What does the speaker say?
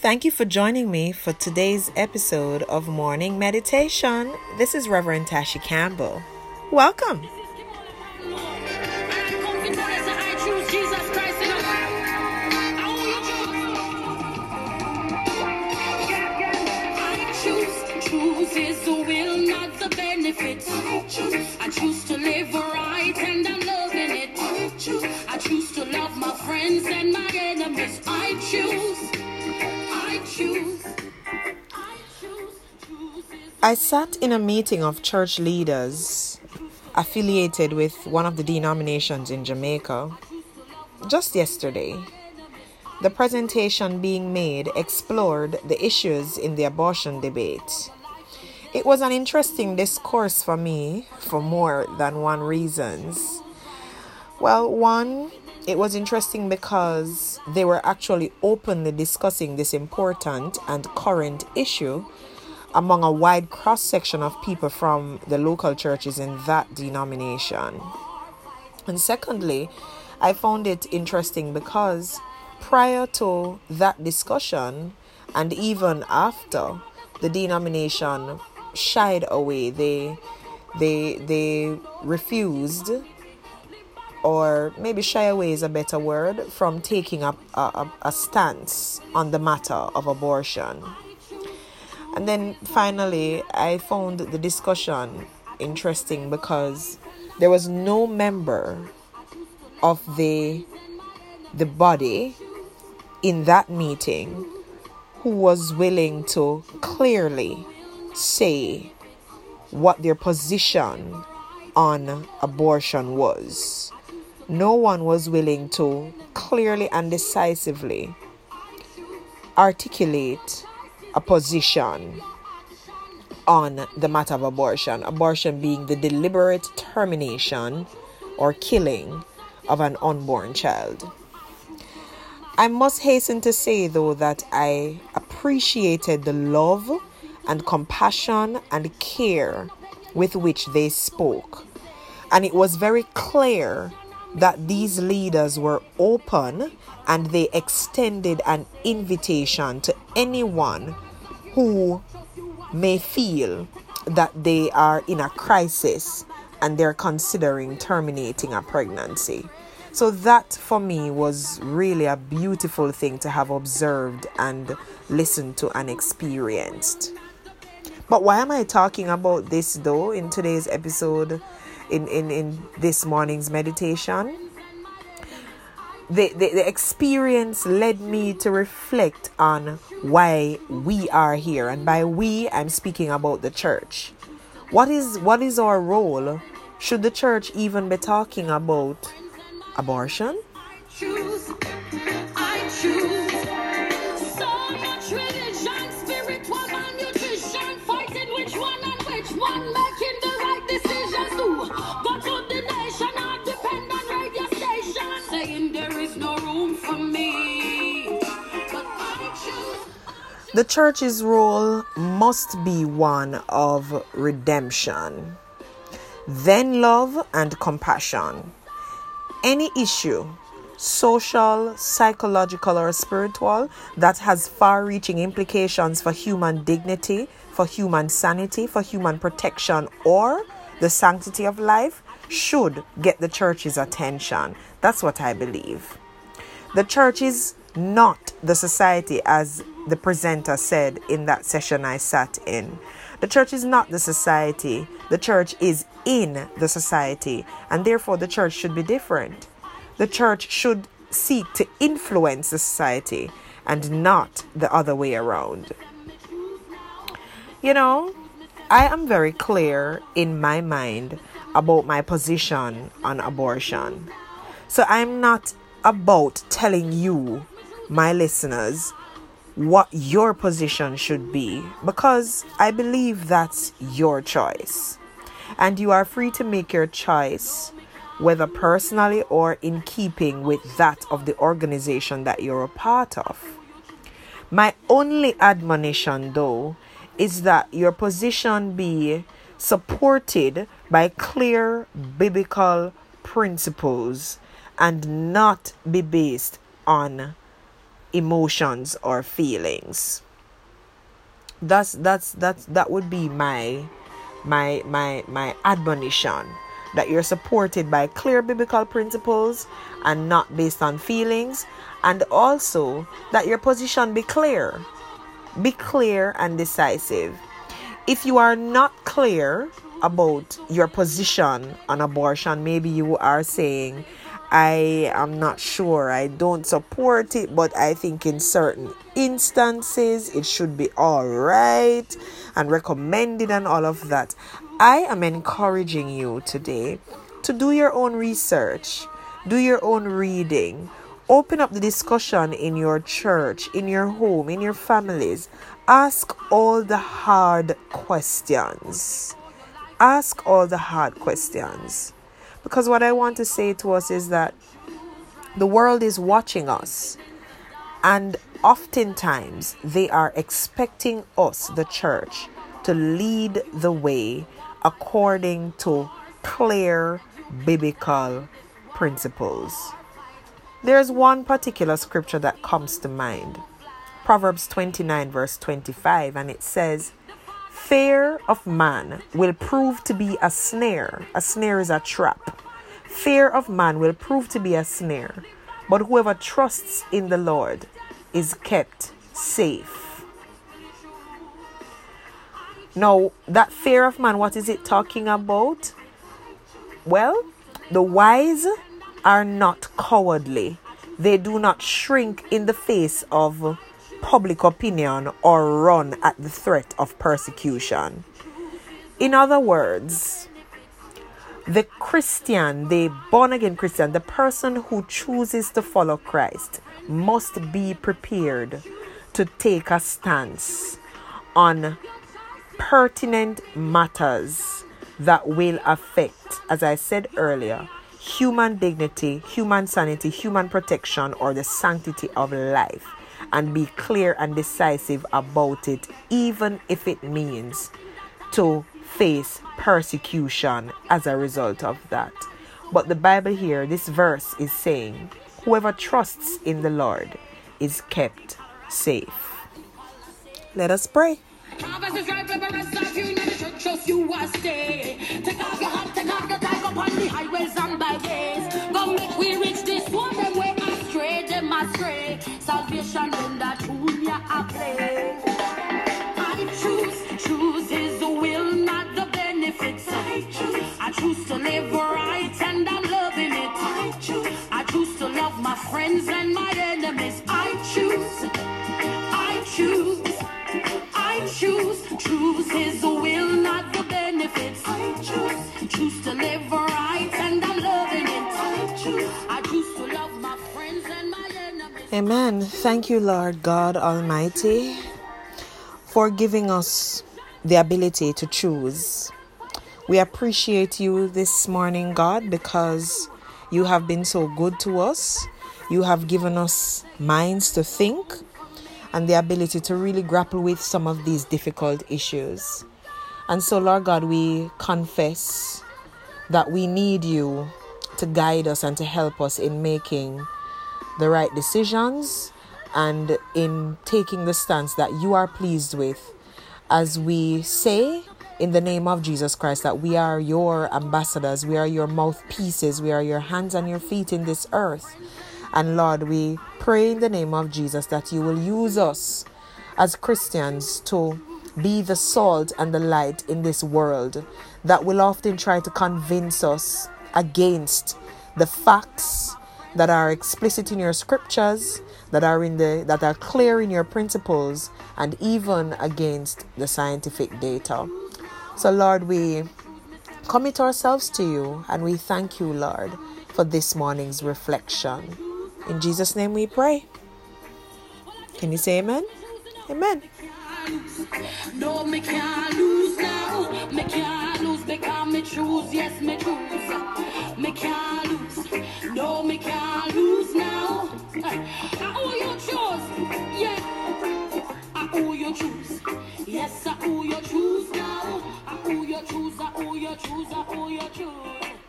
Thank you for joining me for today's episode of Morning Meditation. This is Reverend Tashi Campbell. Welcome. I sat in a meeting of church leaders affiliated with one of the denominations in Jamaica just yesterday. The presentation being made explored the issues in the abortion debate. It was an interesting discourse for me for more than one reasons. Well, one, it was interesting because they were actually openly discussing this important and current issue among a wide cross section of people from the local churches in that denomination. And secondly, I found it interesting because prior to that discussion and even after the denomination shied away. They they they refused or maybe shy away is a better word from taking up a, a, a stance on the matter of abortion. And then finally, I found the discussion interesting because there was no member of the the body in that meeting who was willing to clearly say what their position on abortion was. No one was willing to clearly and decisively articulate a position on the matter of abortion. Abortion being the deliberate termination or killing of an unborn child. I must hasten to say, though, that I appreciated the love and compassion and care with which they spoke. And it was very clear that these leaders were open and they extended an invitation to anyone who may feel that they are in a crisis and they're considering terminating a pregnancy. So, that for me was really a beautiful thing to have observed and listened to and experienced. But why am I talking about this though in today's episode, in, in, in this morning's meditation? The, the, the experience led me to reflect on why we are here. And by we, I'm speaking about the church. What is what is our role? Should the church even be talking about abortion? Choose, The church's role must be one of redemption, then love and compassion. Any issue, social, psychological, or spiritual, that has far reaching implications for human dignity, for human sanity, for human protection, or the sanctity of life, should get the church's attention. That's what I believe. The church is not the society as the presenter said in that session I sat in. The church is not the society, the church is in the society, and therefore the church should be different. The church should seek to influence the society and not the other way around. You know, I am very clear in my mind about my position on abortion. So I'm not about telling you, my listeners, what your position should be because I believe that's your choice. And you are free to make your choice, whether personally or in keeping with that of the organization that you're a part of. My only admonition, though, is that your position be supported by clear biblical principles and not be based on emotions or feelings. That's that's that's that would be my my my my admonition. That you're supported by clear biblical principles and not based on feelings. And also that your position be clear. Be clear and decisive. If you are not clear about your position on abortion maybe you are saying I am not sure. I don't support it, but I think in certain instances it should be all right and recommended and all of that. I am encouraging you today to do your own research, do your own reading, open up the discussion in your church, in your home, in your families. Ask all the hard questions. Ask all the hard questions because what I want to say to us is that the world is watching us, and oftentimes they are expecting us, the church, to lead the way according to clear biblical principles. There's one particular scripture that comes to mind Proverbs 29, verse 25, and it says, Fear of man will prove to be a snare. A snare is a trap. Fear of man will prove to be a snare, but whoever trusts in the Lord is kept safe. Now, that fear of man, what is it talking about? Well, the wise are not cowardly, they do not shrink in the face of public opinion or run at the threat of persecution. In other words, the Christian, the born again Christian, the person who chooses to follow Christ, must be prepared to take a stance on pertinent matters that will affect, as I said earlier, human dignity, human sanity, human protection, or the sanctity of life and be clear and decisive about it, even if it means to face persecution as a result of that. But the Bible here, this verse is saying, whoever trusts in the Lord is kept safe. Let us pray. Salvation in that I play. I choose, choose His will, not the benefits. I choose, I choose to live right and I'm loving it. I choose, I choose to love my friends and my enemies. I choose, I choose, I choose, choose His Amen. Thank you, Lord God Almighty for giving us the ability to choose. We appreciate you this morning, God, because you have been so good to us. You have given us minds to think and the ability to really grapple with some of these difficult issues. And so, Lord God, we confess that we need you to guide us and to help us in making the right decisions and in taking the stance that you are pleased with as we say in the name of Jesus Christ that we are your ambassadors, we are your mouthpieces, we are your hands and your feet in this earth. And Lord, we pray in the name of Jesus that you will use us as Christians to be the salt and the light in this world that will often try to convince us against the facts that are explicit in your scriptures that are in the that are clear in your principles and even against the scientific data. So Lord, we commit ourselves to you and we thank you, Lord, for this morning's reflection. In Jesus' name we pray. Can you say amen? Amen. No, me can't lose now. Me can't lose because me choose. Yes, me choose.